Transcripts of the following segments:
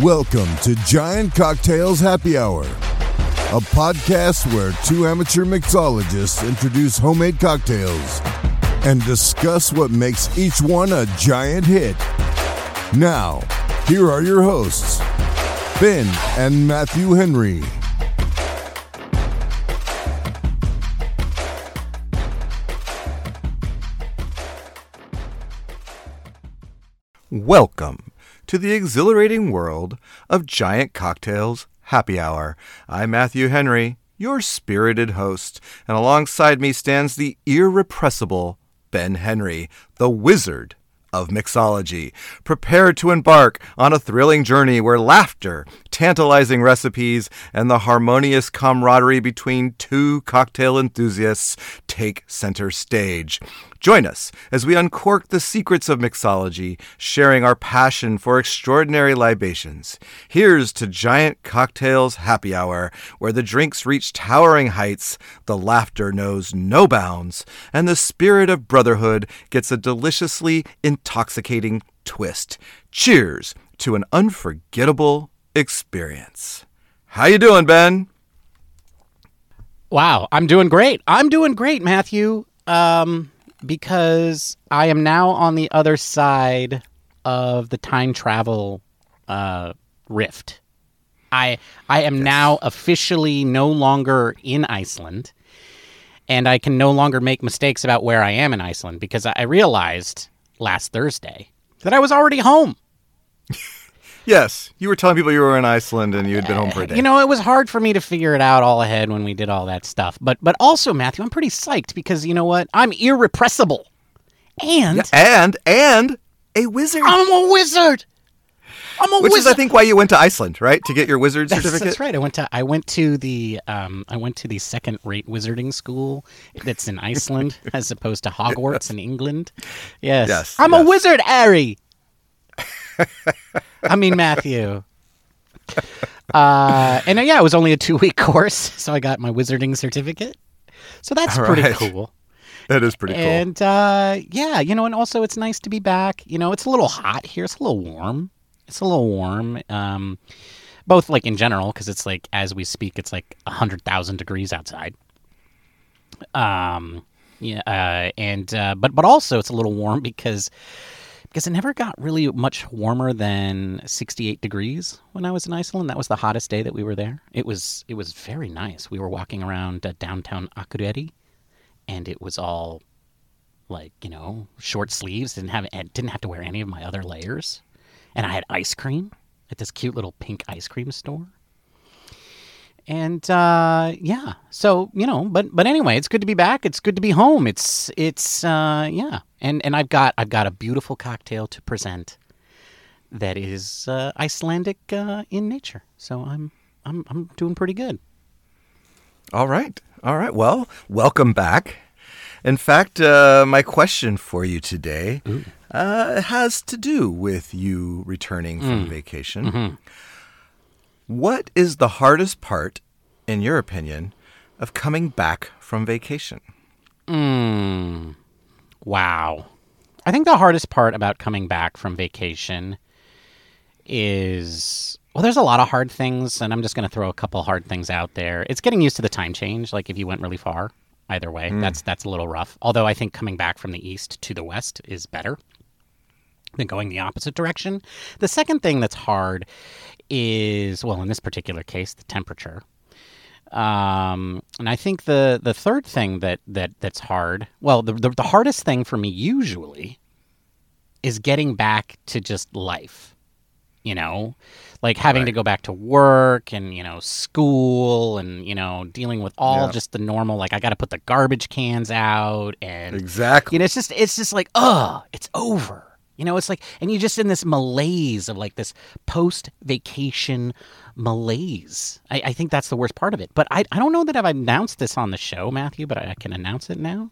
Welcome to Giant Cocktails Happy Hour, a podcast where two amateur mixologists introduce homemade cocktails and discuss what makes each one a giant hit. Now, here are your hosts, Ben and Matthew Henry. Welcome to the exhilarating world of Giant Cocktails Happy Hour. I'm Matthew Henry, your spirited host, and alongside me stands the irrepressible Ben Henry, the wizard of mixology, prepared to embark on a thrilling journey where laughter, tantalizing recipes, and the harmonious camaraderie between two cocktail enthusiasts take center stage. Join us as we uncork the secrets of mixology, sharing our passion for extraordinary libations. Here's to Giant Cocktails Happy Hour, where the drinks reach towering heights, the laughter knows no bounds, and the spirit of brotherhood gets a deliciously intoxicating twist. Cheers to an unforgettable experience. How you doing, Ben? Wow, I'm doing great. I'm doing great, Matthew. Um, because I am now on the other side of the time travel uh, rift. I I am now officially no longer in Iceland, and I can no longer make mistakes about where I am in Iceland because I realized last Thursday that I was already home. Yes, you were telling people you were in Iceland and you had been home for a day. You know, it was hard for me to figure it out all ahead when we did all that stuff. But but also, Matthew, I'm pretty psyched because you know what? I'm irrepressible. And and and a wizard. I'm a wizard. I'm a wizard. Which wizard. is, I think, why you went to Iceland, right, to get your wizard That's, certificate. that's right. I went to I went to the um, I went to the second rate wizarding school that's in Iceland as opposed to Hogwarts in England. Yes. Yes, I'm yes. a wizard, Harry. I mean Matthew. Uh, and uh, yeah, it was only a two week course, so I got my wizarding certificate. So that's All pretty right. cool. That is pretty cool. And uh, yeah, you know, and also it's nice to be back. You know, it's a little hot here. It's a little warm. It's a little warm. Um, both like in general, because it's like as we speak, it's like hundred thousand degrees outside. Um, yeah, uh, and uh, but but also it's a little warm because because it never got really much warmer than sixty eight degrees when I was in Iceland. That was the hottest day that we were there. It was it was very nice. We were walking around uh, downtown Akureyri and it was all like you know short sleeves didn't have didn't have to wear any of my other layers and i had ice cream at this cute little pink ice cream store and uh, yeah. So you know but but anyway it's good to be back. It's good to be home. It's it's uh, yeah. And and i've got i've got a beautiful cocktail to present that is uh, icelandic uh, in nature. So i'm i'm i'm doing pretty good. All right. All right. Well, welcome back. In fact, uh, my question for you today uh, has to do with you returning from vacation. What is the hardest part, in your opinion, of coming back from vacation? Mm. Wow. I think the hardest part about coming back from vacation is well, there's a lot of hard things, and I'm just going to throw a couple hard things out there. It's getting used to the time change. Like if you went really far, either way, that's that's a little rough. Although I think coming back from the east to the west is better than going the opposite direction. The second thing that's hard is well, in this particular case, the temperature. Um, and I think the the third thing that that that's hard, well, the, the the hardest thing for me usually is getting back to just life. You know, like having to go back to work and you know school and you know dealing with all Yeah. just the normal. Like I got to put the garbage cans out and Exactly. you know, it's just it's just like, ugh, it's over. You know, it's like, and you're just in this malaise of like this post vacation malaise. I, I think that's the worst part of it. But I, I don't know that I've announced this on the show, Matthew, but I, I can announce it now.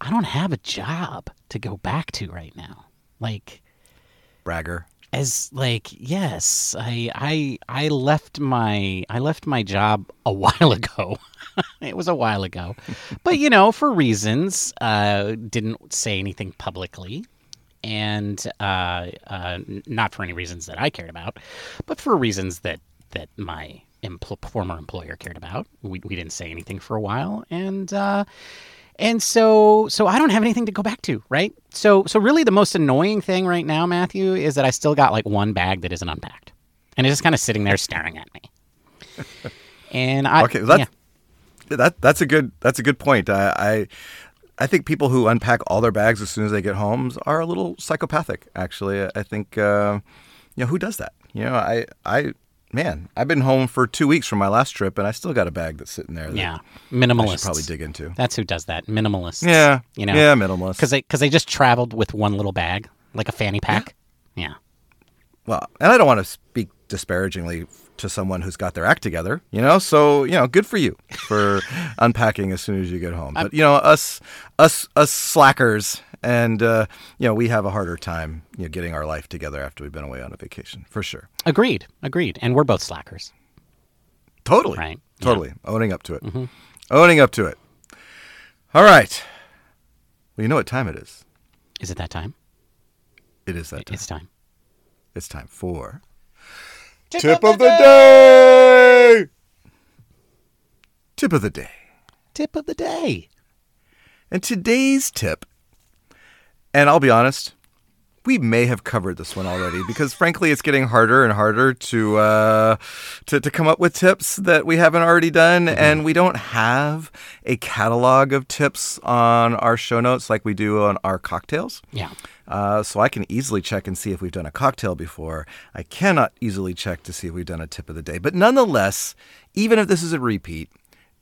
I don't have a job to go back to right now. Like, Bragger. as like yes i i i left my i left my job a while ago it was a while ago but you know for reasons uh didn't say anything publicly and uh, uh, not for any reasons that I cared about, but for reasons that that my empl- former employer cared about. We we didn't say anything for a while, and. Uh, and so so I don't have anything to go back to, right? So so really the most annoying thing right now, Matthew, is that I still got like one bag that isn't unpacked. And it's just kind of sitting there staring at me. And I Okay, that's yeah. that that's a good that's a good point. I, I I think people who unpack all their bags as soon as they get home are a little psychopathic. Actually, I think uh, you know who does that. You know, I I man, I've been home for two weeks from my last trip, and I still got a bag that's sitting there. That yeah, should probably dig into. That's who does that. Minimalists. Yeah, you know, yeah, minimalist. because they because they just traveled with one little bag, like a fanny pack. Yeah. Well, and I don't want to speak disparagingly to someone who's got their act together, you know. So you know, good for you for unpacking as soon as you get home. But you know, us, us, us slackers, and uh, you know, we have a harder time, you know, getting our life together after we've been away on a vacation, for sure. Agreed. Agreed. And we're both slackers. Totally, Right. Yeah. Totally, owning up to it, owning up to it. All right. Well, you know what time it is. Is it that time? It is that time. It's time. It's time for tip of the day. Tip of the day. Tip of the day. And today's tip, and I'll be honest, we may have covered this one already because frankly, it's getting harder and harder to uh, to, to come up with tips that we haven't already done, and we don't have a catalog of tips on our show notes like we do on our cocktails. Yeah. Uh, so I can easily check and see if we've done a cocktail before. I cannot easily check to see if we've done a tip of the day. But nonetheless, even if this is a repeat,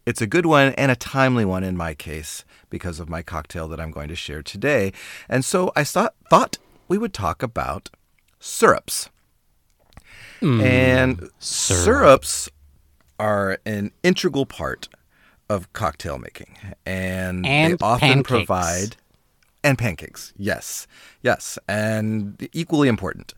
it's a good one and a timely one in my case because of my cocktail that I'm going to share today. And so I thought, thought we would talk about syrups. and syrup. syrups are an integral part of cocktail making. And, And they often pancakes. provide and pancakes. Yes, yes, and equally important,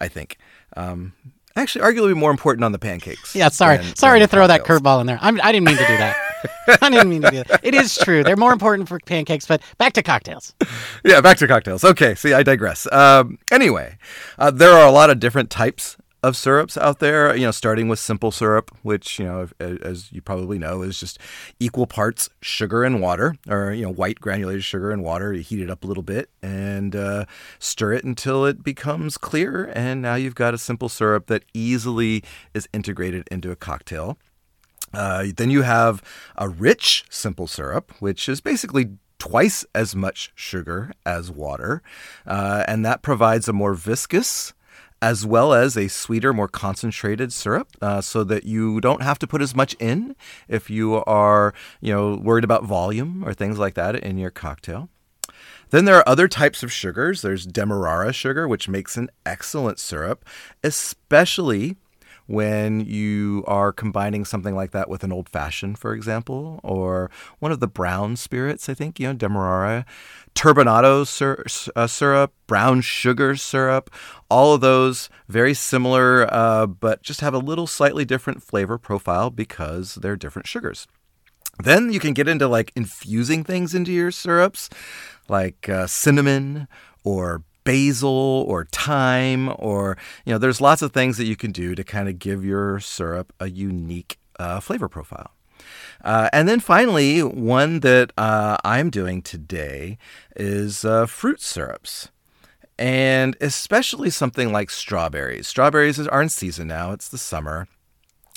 I think. Um, actually, arguably more important on the pancakes. Yeah, sorry. than- sorry than to throw that curveball in there. I'm, I didn't mean to do that. I didn't mean to do that. It is true. They're more important for pancakes, but back to cocktails. yeah, back to cocktails. Okay, see, I digress. Um, anyway, uh, there are a lot of different types of syrups out there. You know, starting with simple syrup, which you know, as you probably know, is just equal parts sugar and water, or you know, white granulated sugar and water. You heat it up a little bit and uh, stir it until it becomes clear, and now you've got a simple syrup that easily is integrated into a cocktail. Uh, then you have a rich simple syrup, which is basically twice as much sugar as water, uh, and that provides a more viscous as well as a sweeter, more concentrated syrup, uh, so that you don't have to put as much in if you are, you know, worried about volume or things like that in your cocktail. Then there are other types of sugars. There's Demerara sugar, which makes an excellent syrup, especially when you are combining something like that with an old fashioned, for example, or one of the brown spirits, I think, you know, Demerara, turbinado syr- uh, syrup, brown sugar syrup, all of those very similar, uh, but just have a little slightly different flavor profile because they're different sugars. Then you can get into like infusing things into your syrups, like uh, cinnamon or basil or thyme, or, you know, there's lots of things that you can do to kind of give your syrup a unique uh, flavor profile. Uh, and then finally, one that uh, I'm doing today is uh, fruit syrups. And especially something like strawberries. Strawberries are in season now, it's the summer.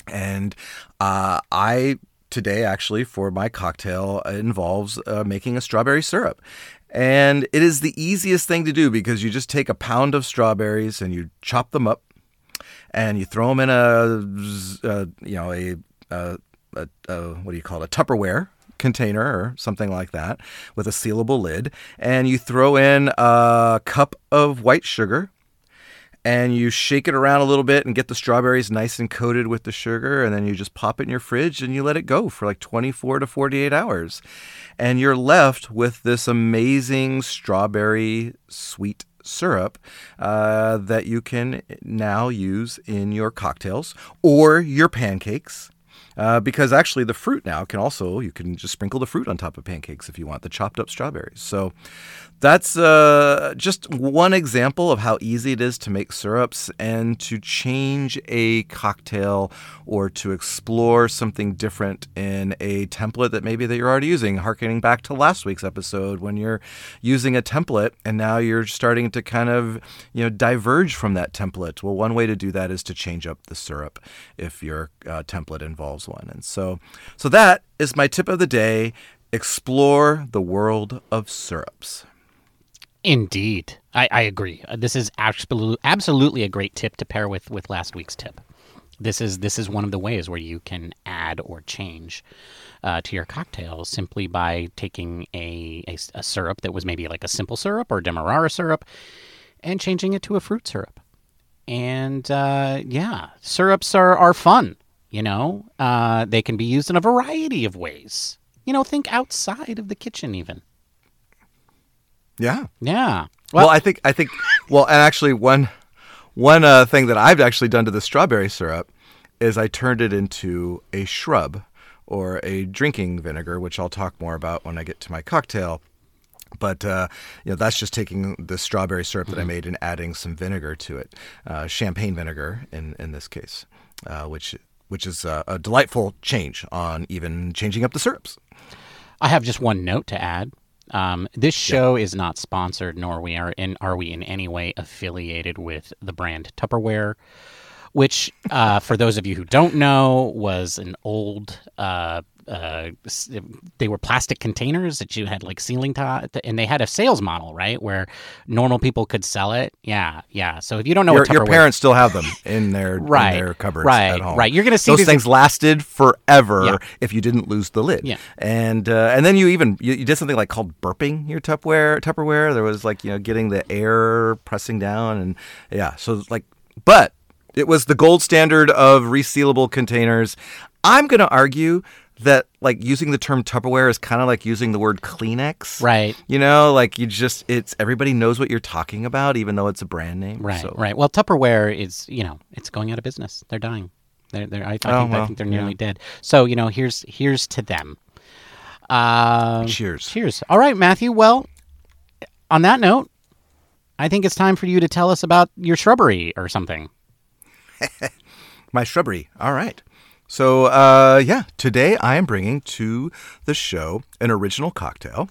And uh, I today actually for my cocktail involves uh, making a strawberry syrup. And it is the easiest thing to do because you just take a pound of strawberries and you chop them up and you throw them in a, uh, you know, a, a, a, a what do you call it, a Tupperware container or something like that with a sealable lid. And you throw in a cup of white sugar and you shake it around a little bit and get the strawberries nice and coated with the sugar and then you just pop it in your fridge and you let it go for like 24 to 48 hours and you're left with this amazing strawberry sweet syrup uh, that you can now use in your cocktails or your pancakes Uh, because actually, the fruit now can also, you can just sprinkle the fruit on top of pancakes if you want, the chopped up strawberries. So that's uh, just one example of how easy it is to make syrups and to change a cocktail or to explore something different in a template that maybe that you're already using. Harkening back to last week's episode, when you're using a template and now you're starting to kind of you know diverge from that template. Well, one way to do that is to change up the syrup if your uh, template involves one. And so, so that is my tip of the day. Explore the world of syrups. Indeed, I, I agree. Uh, This is absolutely absolutely a great tip to pair with with last week's tip. This is this is one of the ways where you can add or change uh, to your cocktail simply by taking a a syrup that was maybe like a simple syrup or demerara syrup and changing it to a fruit syrup. And uh, yeah, syrups are, are fun. You know, uh, they can be used in a variety of ways. You know, think outside of the kitchen even. Yeah. Yeah. Well, I think I think well, and actually one one uh, thing that I've actually done to the strawberry syrup is I turned it into a shrub or a drinking vinegar, which I'll talk more about when I get to my cocktail. But uh, you know, that's just taking the strawberry syrup that I made and adding some vinegar to it, uh, champagne vinegar in in this case, uh, which which is uh, a delightful change on even changing up the syrups. I have just one note to add. Um, this show is not sponsored, nor we are in are we in any way affiliated with the brand Tupperware, which, uh, for those of you who don't know, was an old. Uh, uh, they were plastic containers that you had like sealing top, and they had a sales model, right, where normal people could sell it. Yeah, yeah. So if you don't know your, what your parents still have them in their Right, in their cupboards right, at home. right. You're gonna see those these- things lasted forever Yeah. if you didn't lose the lid. Yeah. and uh, and then you even you, you did something like called burping your Tupperware. Tupperware. There was like you know getting the air pressing down and yeah. So like, but it was the gold standard of resealable containers. I'm going to argue that like using the term Tupperware is kind of like using the word Kleenex. Right. You know, like you just it's everybody knows what you're talking about, even though it's a brand name. Right, So- right. Well, Tupperware is, you know, it's going out of business. They're dying. They're, they're, I, I, Oh, think, I think they're yeah. nearly dead. So, you know, here's here's to them. Uh, Cheers. Cheers. All right, Matthew. Well, on that note, I think it's time for you to tell us about your shrubbery or something. my shrubbery. All right. So, uh, yeah, today I am bringing to the show an original cocktail.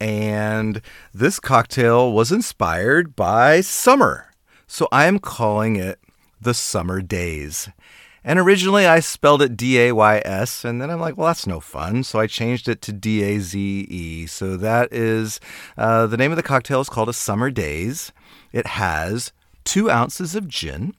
And this cocktail was inspired by summer. So I am calling it the Summer Daze. And originally I spelled it D A Y S, and then I'm like, well, that's no fun. So I changed it to D A Z E. So that is uh, the name of the cocktail is called a Summer Daze. It has two ounces of gin.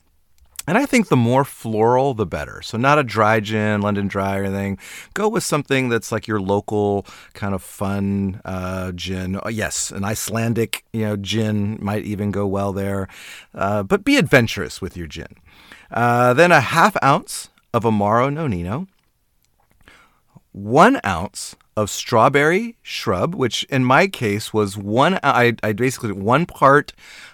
And I think the more floral, the better. So not a dry gin, London Dry or anything. Go with something that's like your local kind of fun uh, gin. Oh, yes, an Icelandic, you know, gin might even go well there. Uh, but be adventurous with your gin. Uh, then a half ounce of Amaro Nonino, one ounce of strawberry shrub, which in my case was one. I, I basically one part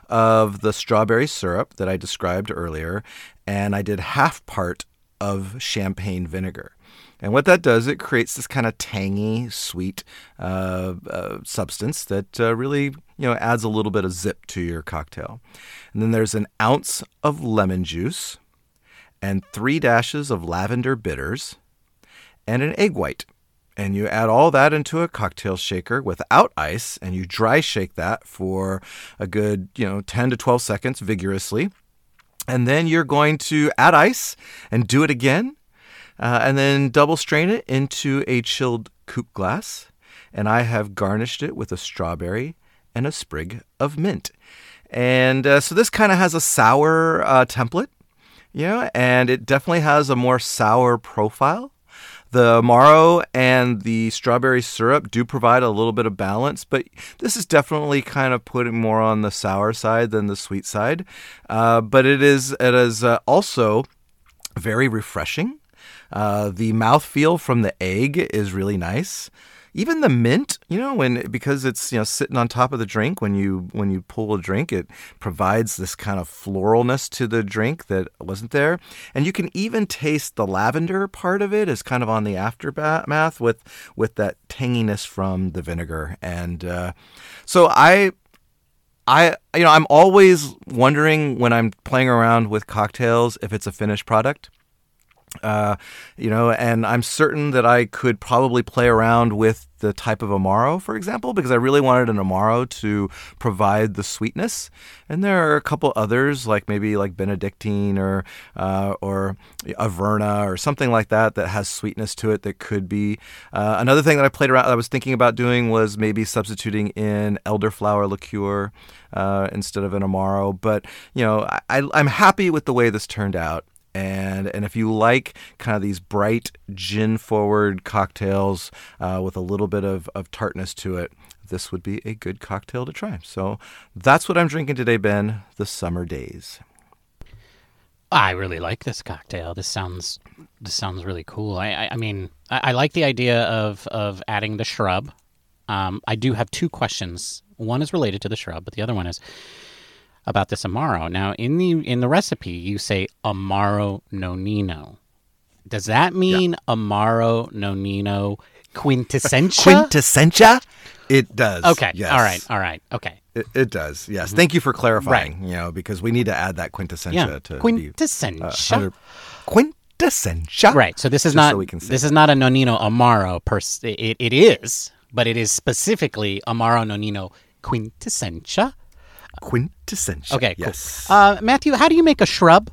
of the strawberry syrup that I described earlier, and I did half part of champagne vinegar. And what that does, it creates this kind of tangy, sweet uh, uh, substance that uh, really, you know, adds a little bit of zip to your cocktail. And then there's an ounce of lemon juice, and three dashes of lavender bitters, and an egg white. And you add all that into a cocktail shaker without ice, and you dry shake that for a good, you know, 10 to 12 seconds vigorously. And then you're going to add ice and do it again, uh, and then double strain it into a chilled coupe glass. And I have garnished it with a strawberry and a sprig of mint. And uh, so this kind of has a sour uh, template, you know, and it definitely has a more sour profile. The Amaro and the strawberry syrup do provide a little bit of balance, but this is definitely kind of putting more on the sour side than the sweet side. Uh, but it is it is uh, also very refreshing. Uh, the mouthfeel from the egg is really nice. Even the mint, you know, when because it's you know sitting on top of the drink when you when you pull a drink, it provides this kind of floralness to the drink that wasn't there, and you can even taste the lavender part of it is kind of on the aftermath with with that tanginess from the vinegar, and uh, so I I you know I'm always wondering when I'm playing around with cocktails if it's a finished product. Uh, you know, and I'm certain that I could probably play around with the type of Amaro, for example, because I really wanted an Amaro to provide the sweetness. And there are a couple others, like maybe like Benedictine or uh, or Averna or something like that, that has sweetness to it that could be. Uh, another thing that I played around, I was thinking about doing was maybe substituting in elderflower liqueur uh, instead of an Amaro. But you know, I, I'm happy with the way this turned out and and if you like kind of these bright gin forward cocktails uh, with a little bit of, of tartness to it this would be a good cocktail to try so that's what i'm drinking today ben the summer daze I really like this cocktail. This sounds this sounds really cool. I I, I mean I, I, like the idea of of adding the shrub. Um, I do have two questions. One is related to the shrub, but the other one is about this amaro. Now, in the in the recipe, you say amaro nonino. Does that mean yeah. amaro nonino quintessentia? Quintessentia? It does. Okay. Yes. All right. All right. Okay. It, it does. Yes. Mm-hmm. Thank you for clarifying. Right. You know, because we need to add that quintessentia yeah. to quintessentia. Be, uh, quintessentia. Right. So this is not so this is not a nonino amaro per it, it is, but it is specifically amaro nonino quintessentia quintessential. Okay, yes. Cool. Uh, Matthew, how do you make a shrub?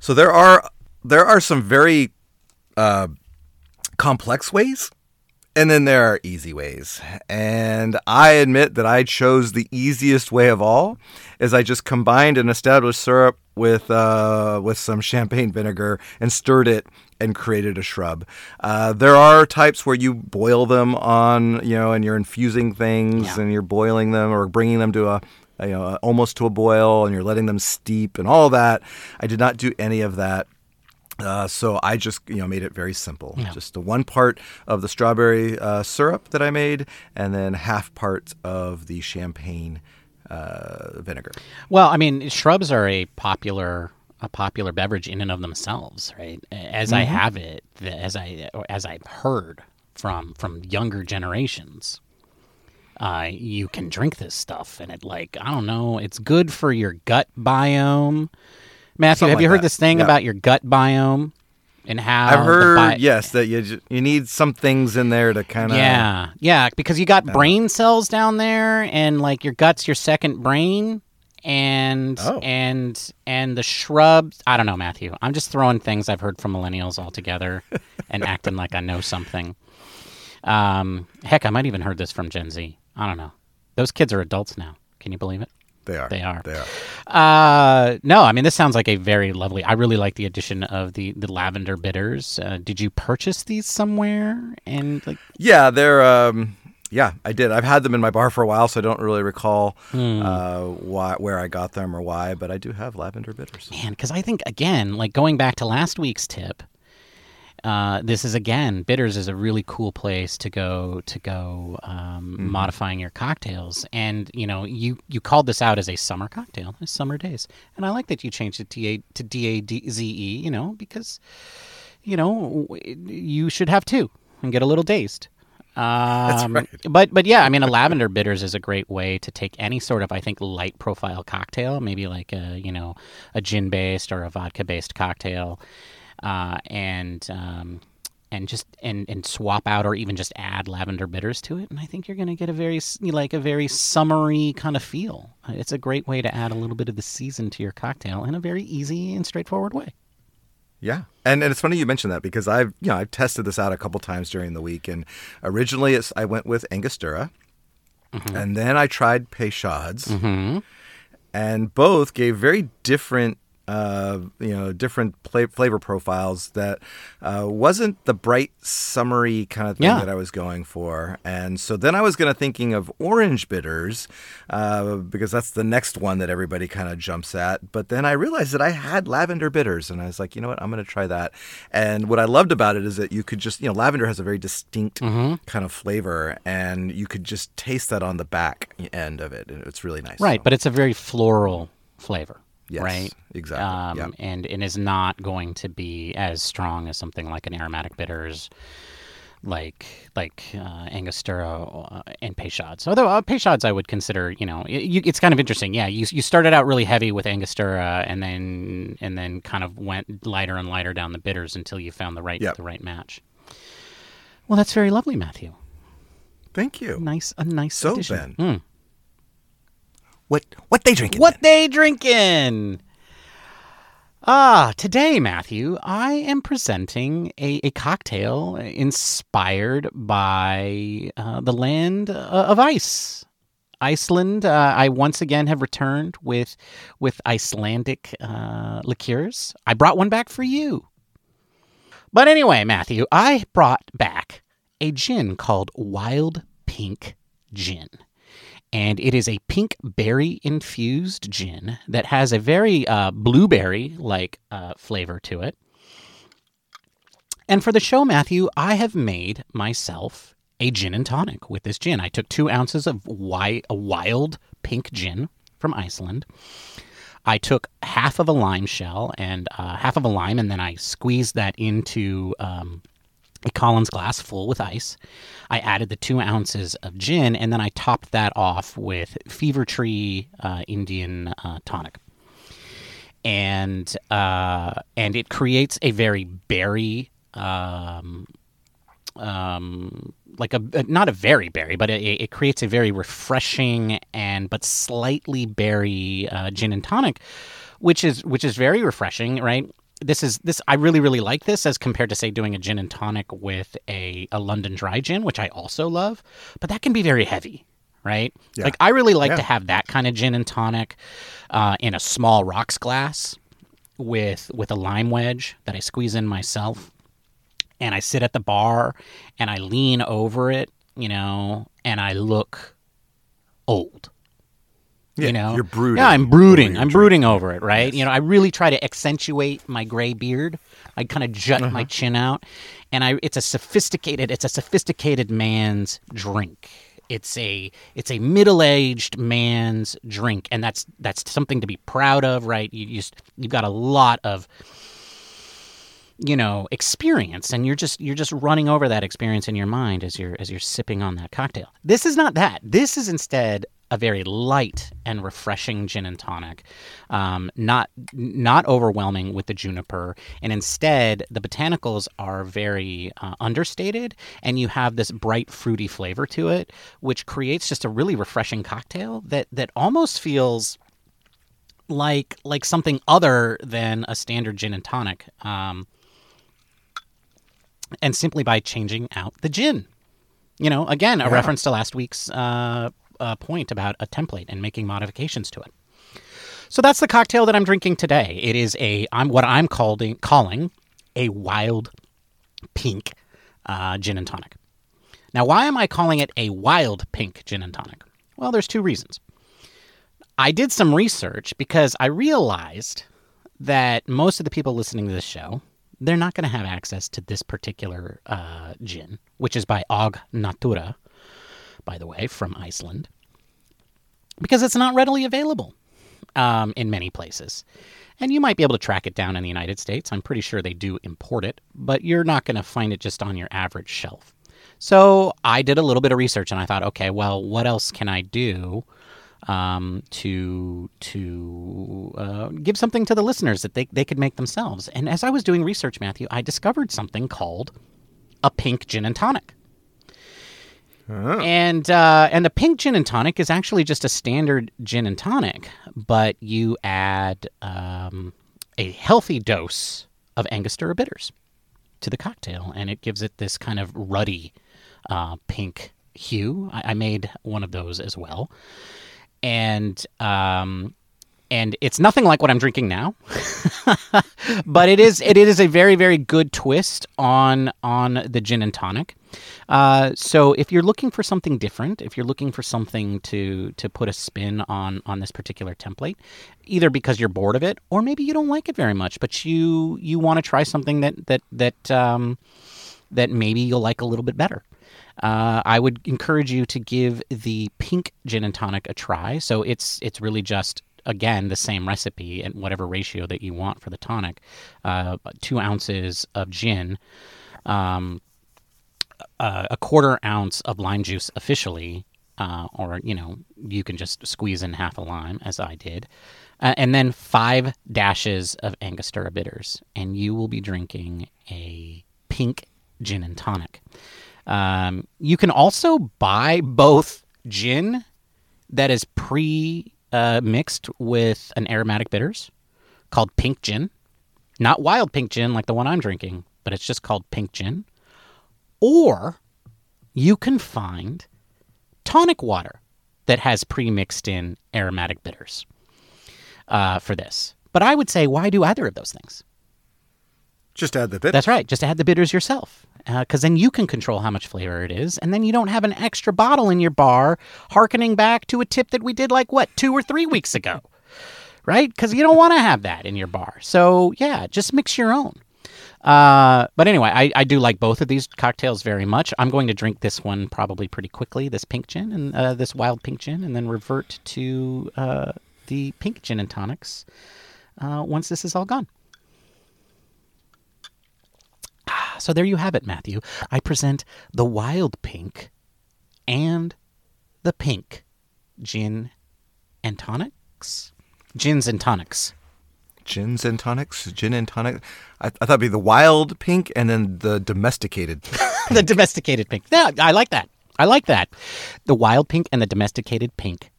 So there are there are some very uh, complex ways, and then there are easy ways. And I admit that I chose the easiest way of all, as I just combined an established syrup with uh, with some champagne vinegar and stirred it and created a shrub. Uh, there are types where you boil them on, you know, and you're infusing things yeah. and you're boiling them or bringing them to a, you know, almost to a boil and you're letting them steep and all that. I did not do any of that. Uh, so I just you know made it very simple. Yeah. Just the one part of the strawberry uh, syrup that I made, and then half part of the champagne uh, vinegar. Well, I mean, shrubs are a popular a popular beverage in and of themselves, right? As mm-hmm. I have it, as I as I've heard from from younger generations, uh, you can drink this stuff, and it like I don't know, it's good for your gut biome. Matthew, Something have you heard that. this thing yeah. about your gut biome? and how I've heard bi- yes that you you need some things in there to kind of yeah yeah because you got brain cells down there and like your gut's your second brain and oh. and and the shrubs I don't know Matthew I'm just throwing things I've heard from millennials all together and acting like I know something um heck I might even heard this from Gen Z I don't know those kids are adults now can you believe it they are. They are. They are. Uh, no, I mean this sounds like a very lovely. I really like the addition of the the lavender bitters. Uh, did you purchase these somewhere? And like, yeah, they're. Um, yeah, I did. I've had them in my bar for a while, so I don't really recall hmm. uh, why, where I got them or why. But I do have lavender bitters. Man, because I think again, like going back to last week's tip, uh, this is again bitters is a really cool place to go to go um, mm-hmm. modifying your cocktails and you know you you called this out as a summer cocktail as summer daze and i like that you changed it to, a, to d-a-d-z-e you know because you know you should have two and get a little dazed um, right. But but yeah, I mean, a lavender bitters is a great way to take any sort of I think light profile cocktail, maybe like a you know a gin based or a vodka based cocktail, uh, and um, and just and and swap out or even just add lavender bitters to it. And i think you're going to get a very like a very summery kind of feel. It's a great way to add a little bit of the season to your cocktail in a very easy and straightforward way yeah. And, and it's funny you mentioned that because I've you know I've tested this out a couple times during the week and originally it's I went with Angostura mm-hmm. and then I tried Peychaud's mm-hmm. and both gave very different uh, you know, different pla- flavor profiles that uh, wasn't the bright, summery kind of thing Yeah. that I was going for. And so then I was going to thinking of orange bitters uh, because that's the next one that everybody kind of jumps at. But then I realized that I had lavender bitters, and I was like, you know what, I'm going to try that. And what I loved about it is that you could just, you know, lavender has a very distinct Mm-hmm. kind of flavor, and you could just taste that on the back end of it. And it's really nice. Right, So, but it's a very floral flavor. Yes, right? exactly, Um, yeah. and, and is not going to be as strong as something like an aromatic bitters like like uh, Angostura uh, and Peychaud's. Although uh, Peychaud's I would consider, you know, it, you, it's kind of interesting. Yeah, you you started out really heavy with Angostura and then and then kind of went lighter and lighter down the bitters until you found the right Yep. the right match. Well, that's very lovely, Matthew. Thank you. Nice a nice So, addition. Ben, Hmm. What what they drinking? What they drinking? Ah, today, Matthew, I am presenting a, a cocktail inspired by uh, the land uh, of ice. Iceland. Uh, I once again have returned with with Icelandic uh, liqueurs. I brought one back for you. But anyway, Matthew, I brought back a gin called Wild Pink Gin and it is a pink berry infused gin that has a very uh, blueberry like uh, flavor to it. And for the show, Matthew, I have made myself a gin and tonic with this gin. I took two ounces of wi- a wild pink gin from Iceland. I took half of a lime shell and uh, half of a lime, and then I squeezed that into um, a Collins glass full with ice. I added the two ounces of gin, and then I topped that off with Fever Tree uh, Indian uh, tonic. And uh, and it creates a very berry, um, um, like a not a very berry, but it, it creates a very refreshing and but slightly berry uh, gin and tonic, which is which is very refreshing, right? This is this I really really like this as compared to say doing a gin and tonic with a, a London dry gin, which I also love, but that can be very heavy, right? Yeah. Like I really like Yeah. to have that kind of gin and tonic uh, in a small rocks glass with with a lime wedge that I squeeze in myself and I sit at the bar and I lean over it, you know, and I look old. Yeah, you know, you're brooding Yeah, I'm brooding. I'm brooding over it, right? You know, I really try to accentuate my gray beard. I kind of jut Uh-huh. my chin out, and I. It's a sophisticated. It's a sophisticated man's drink. It's a it's a middle aged man's drink, and that's that's something to be proud of, right? You you just you've got a lot of you know experience and you're just you're just running over that experience in your mind as you're as you're sipping on that cocktail this is not that this is instead a very light and refreshing gin and tonic um, not not overwhelming with the juniper and instead the botanicals are very uh, understated and you have this bright fruity flavor to it which creates just a really refreshing cocktail that that almost feels like like something other than a standard gin and tonic um, and simply by changing out the gin. You know, again, a reference to last week's uh, uh, point about a template and making modifications to it. So that's the cocktail that I'm drinking today. It is a I'm what I'm calling calling a wild pink uh, gin and tonic. Now, why am I calling it a wild pink gin and tonic? Well, there's two reasons. I did some research because I realized that most of the people listening to this show they're not going to have access to this particular uh, gin, which is by Og Natura, by the way, from Iceland, because it's not readily available um, in many places. And you might be able to track it down in the United States. I'm pretty sure they do import it, but you're not going to find it just on your average shelf. So I did a little bit of research and I thought, okay, well, what else can I do um, to to uh, give something to the listeners that they, they could make themselves? And as I was doing research, Matthew, I discovered something called a pink gin and tonic. And uh, and the pink gin and tonic is actually just a standard gin and tonic, but you add um, a healthy dose of Angostura bitters to the cocktail, and it gives it this kind of ruddy uh, pink hue. I, I made one of those as well, and um, and it's nothing like what I'm drinking now, but it is it is a very very good twist on on the gin and tonic. Uh, so if you're looking for something different, if you're looking for something to to put a spin on on this particular template, either because you're bored of it or maybe you don't like it very much, but you you want to try something that that that um, that maybe you'll like a little bit better. Uh, I would encourage you to give the pink gin and tonic a try. So it's it's really just again the same recipe and whatever ratio that you want for the tonic. Uh, two ounces of gin, um, uh, a quarter ounce of lime juice officially, uh, or you know you can just squeeze in half a lime as I did, uh, and then five dashes of Angostura bitters, and you will be drinking a pink gin and tonic. Um, you can also buy both gin that is pre mixed with an aromatic bitters called pink gin, not wild pink gin like the one I'm drinking, but it's just called pink gin. Or you can find tonic water that has pre mixed in aromatic bitters uh, for this. But I would say, why do either of those things? Just add the bitters. That's right. Just add the bitters yourself. Because uh, then you can control how much flavor it is. And then you don't have an extra bottle in your bar, harkening back to a tip that we did like, what, two or three weeks ago? Right? Because you don't want to have that in your bar. So, yeah, just mix your own. Uh, but anyway, I, I do like both of these cocktails very much. I'm going to drink this one probably pretty quickly, this pink gin and uh, this wild pink gin, and then revert to uh, the pink gin and tonics uh, once this is all gone. So there you have it, Matthew. I present the wild pink and the pink gin and tonics. Gins and tonics. Gins and tonics, gin and tonic. I, I thought it'd be the wild pink and then the domesticated. the domesticated pink. Yeah, I like that. I like that. The wild pink and the domesticated pink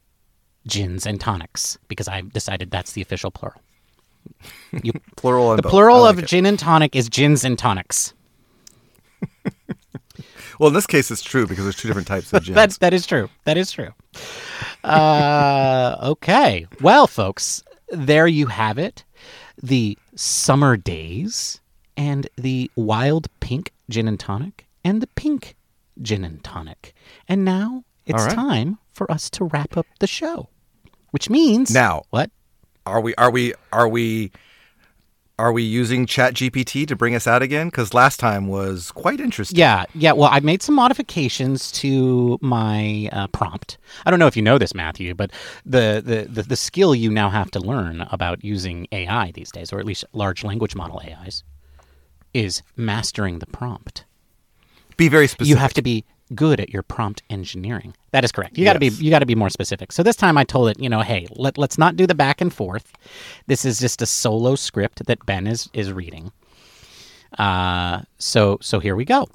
gins and tonics because I decided that's the official plural. You, plural. the both. plural like of it. gin and tonic is gins and tonics. Well, in this case, it's true because there's two different types of gins. That's that is true. That is true. Uh, okay. Well, folks, there you have it. The summer daze and the wild pink gin and tonic and the pink gin and tonic. And now it's right. time for us to wrap up the show, which means Now- what? Are we? Are we? Are we? Are we using ChatGPT to bring us out again? Because last time was quite interesting. Yeah, yeah. Well, I've made some modifications to my uh, prompt. I don't know if you know this, Matthew, but the, the, the, the skill you now have to learn about using AI these days, or at least large language model AIs, is mastering the prompt. Be very specific. You have to be good at your prompt engineering. That is correct. You got to Yes. be you got to be more specific. So this time I told it, you know, hey, let, let's not do the back and forth. This is just a solo script that Ben is is reading. Uh, so so here we go.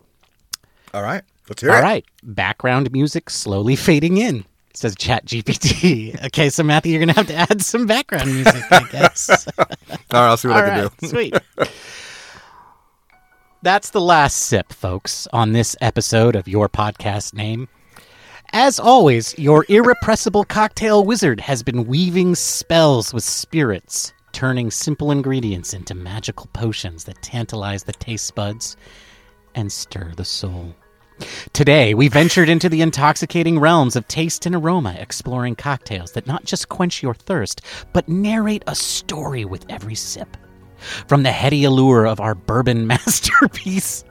All right. Let's hear All it. right. Background music slowly fading in. Says Chat GPT. okay, so Matthew, you're gonna have to add some background music, I guess. All right. I'll see what All I can right, do. sweet. That's the last sip, folks, on this episode of Your Podcast Name. As always, your irrepressible cocktail wizard has been weaving spells with spirits, turning simple ingredients into magical potions that tantalize the taste buds and stir the soul. Today, we ventured into the intoxicating realms of taste and aroma, exploring cocktails that not just quench your thirst, but narrate a story with every sip. From the heady allure of our bourbon masterpiece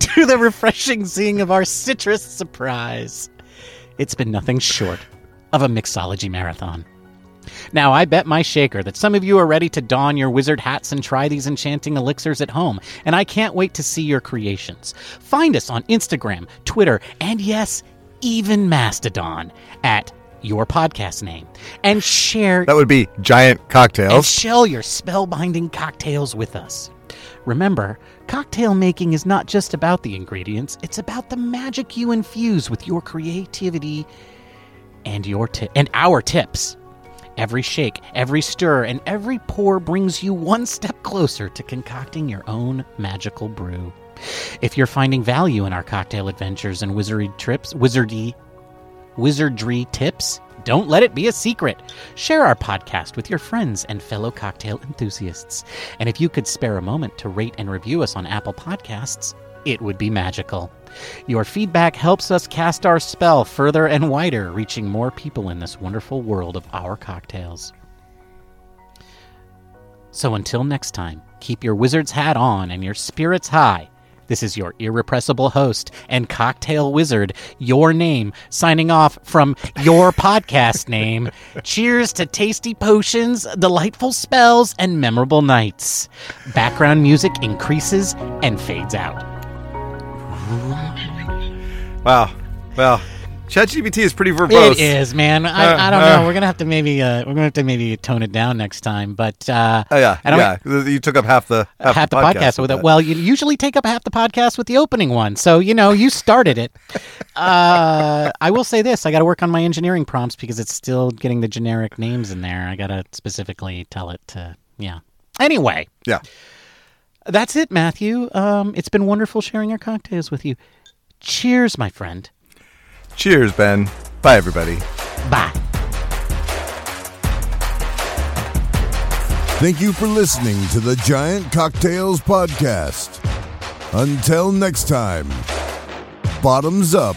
to the refreshing zing of our citrus surprise, it's been nothing short of a mixology marathon. Now, I bet my shaker that some of you are ready to don your wizard hats and try these enchanting elixirs at home, and I can't wait to see your creations. Find us on Instagram, Twitter, and yes, even Mastodon at your podcast name, and share That would be giant and cocktails. share your spellbinding cocktails with us. Remember, cocktail making is not just about the ingredients, it's about the magic you infuse with your creativity and your ti- and our tips. Every shake, every stir, and every pour brings you one step closer to concocting your own magical brew. If you're finding value in our cocktail adventures and wizardry trips, wizardy wizardry tips, Don't let it be a secret. Share our podcast with your friends and fellow cocktail enthusiasts. And if you could spare a moment to rate and review us on Apple Podcasts, it would be magical. Your feedback helps us cast our spell further and wider, reaching more people in this wonderful world of our cocktails. So until next time, keep your wizard's hat on and your spirits high. This is your irrepressible host and cocktail wizard, your name, signing off from your podcast name. Cheers to tasty potions, delightful spells, and memorable nights. Background music increases and fades out. Wow. Well, ChatGPT is pretty verbose. It is, man. I, Uh, I don't uh. know. We're gonna have to maybe uh, we're gonna have to maybe tone it down next time. But uh, Oh yeah, yeah. 'cause You took up half the half, half, the podcast, with it. Well, you usually take up half the podcast with the opening one, so you know you started it. uh, I will say this: I got to work on my engineering prompts because it's still getting the generic names in there. I got to specifically tell it to, yeah. Anyway, yeah. that's it, Matthew. Um, it's been wonderful sharing our cocktails with you. Cheers, my friend. Cheers, Ben. Bye, everybody. Bye. Thank you for listening to the Giant Cocktails Podcast. Until next time, bottoms up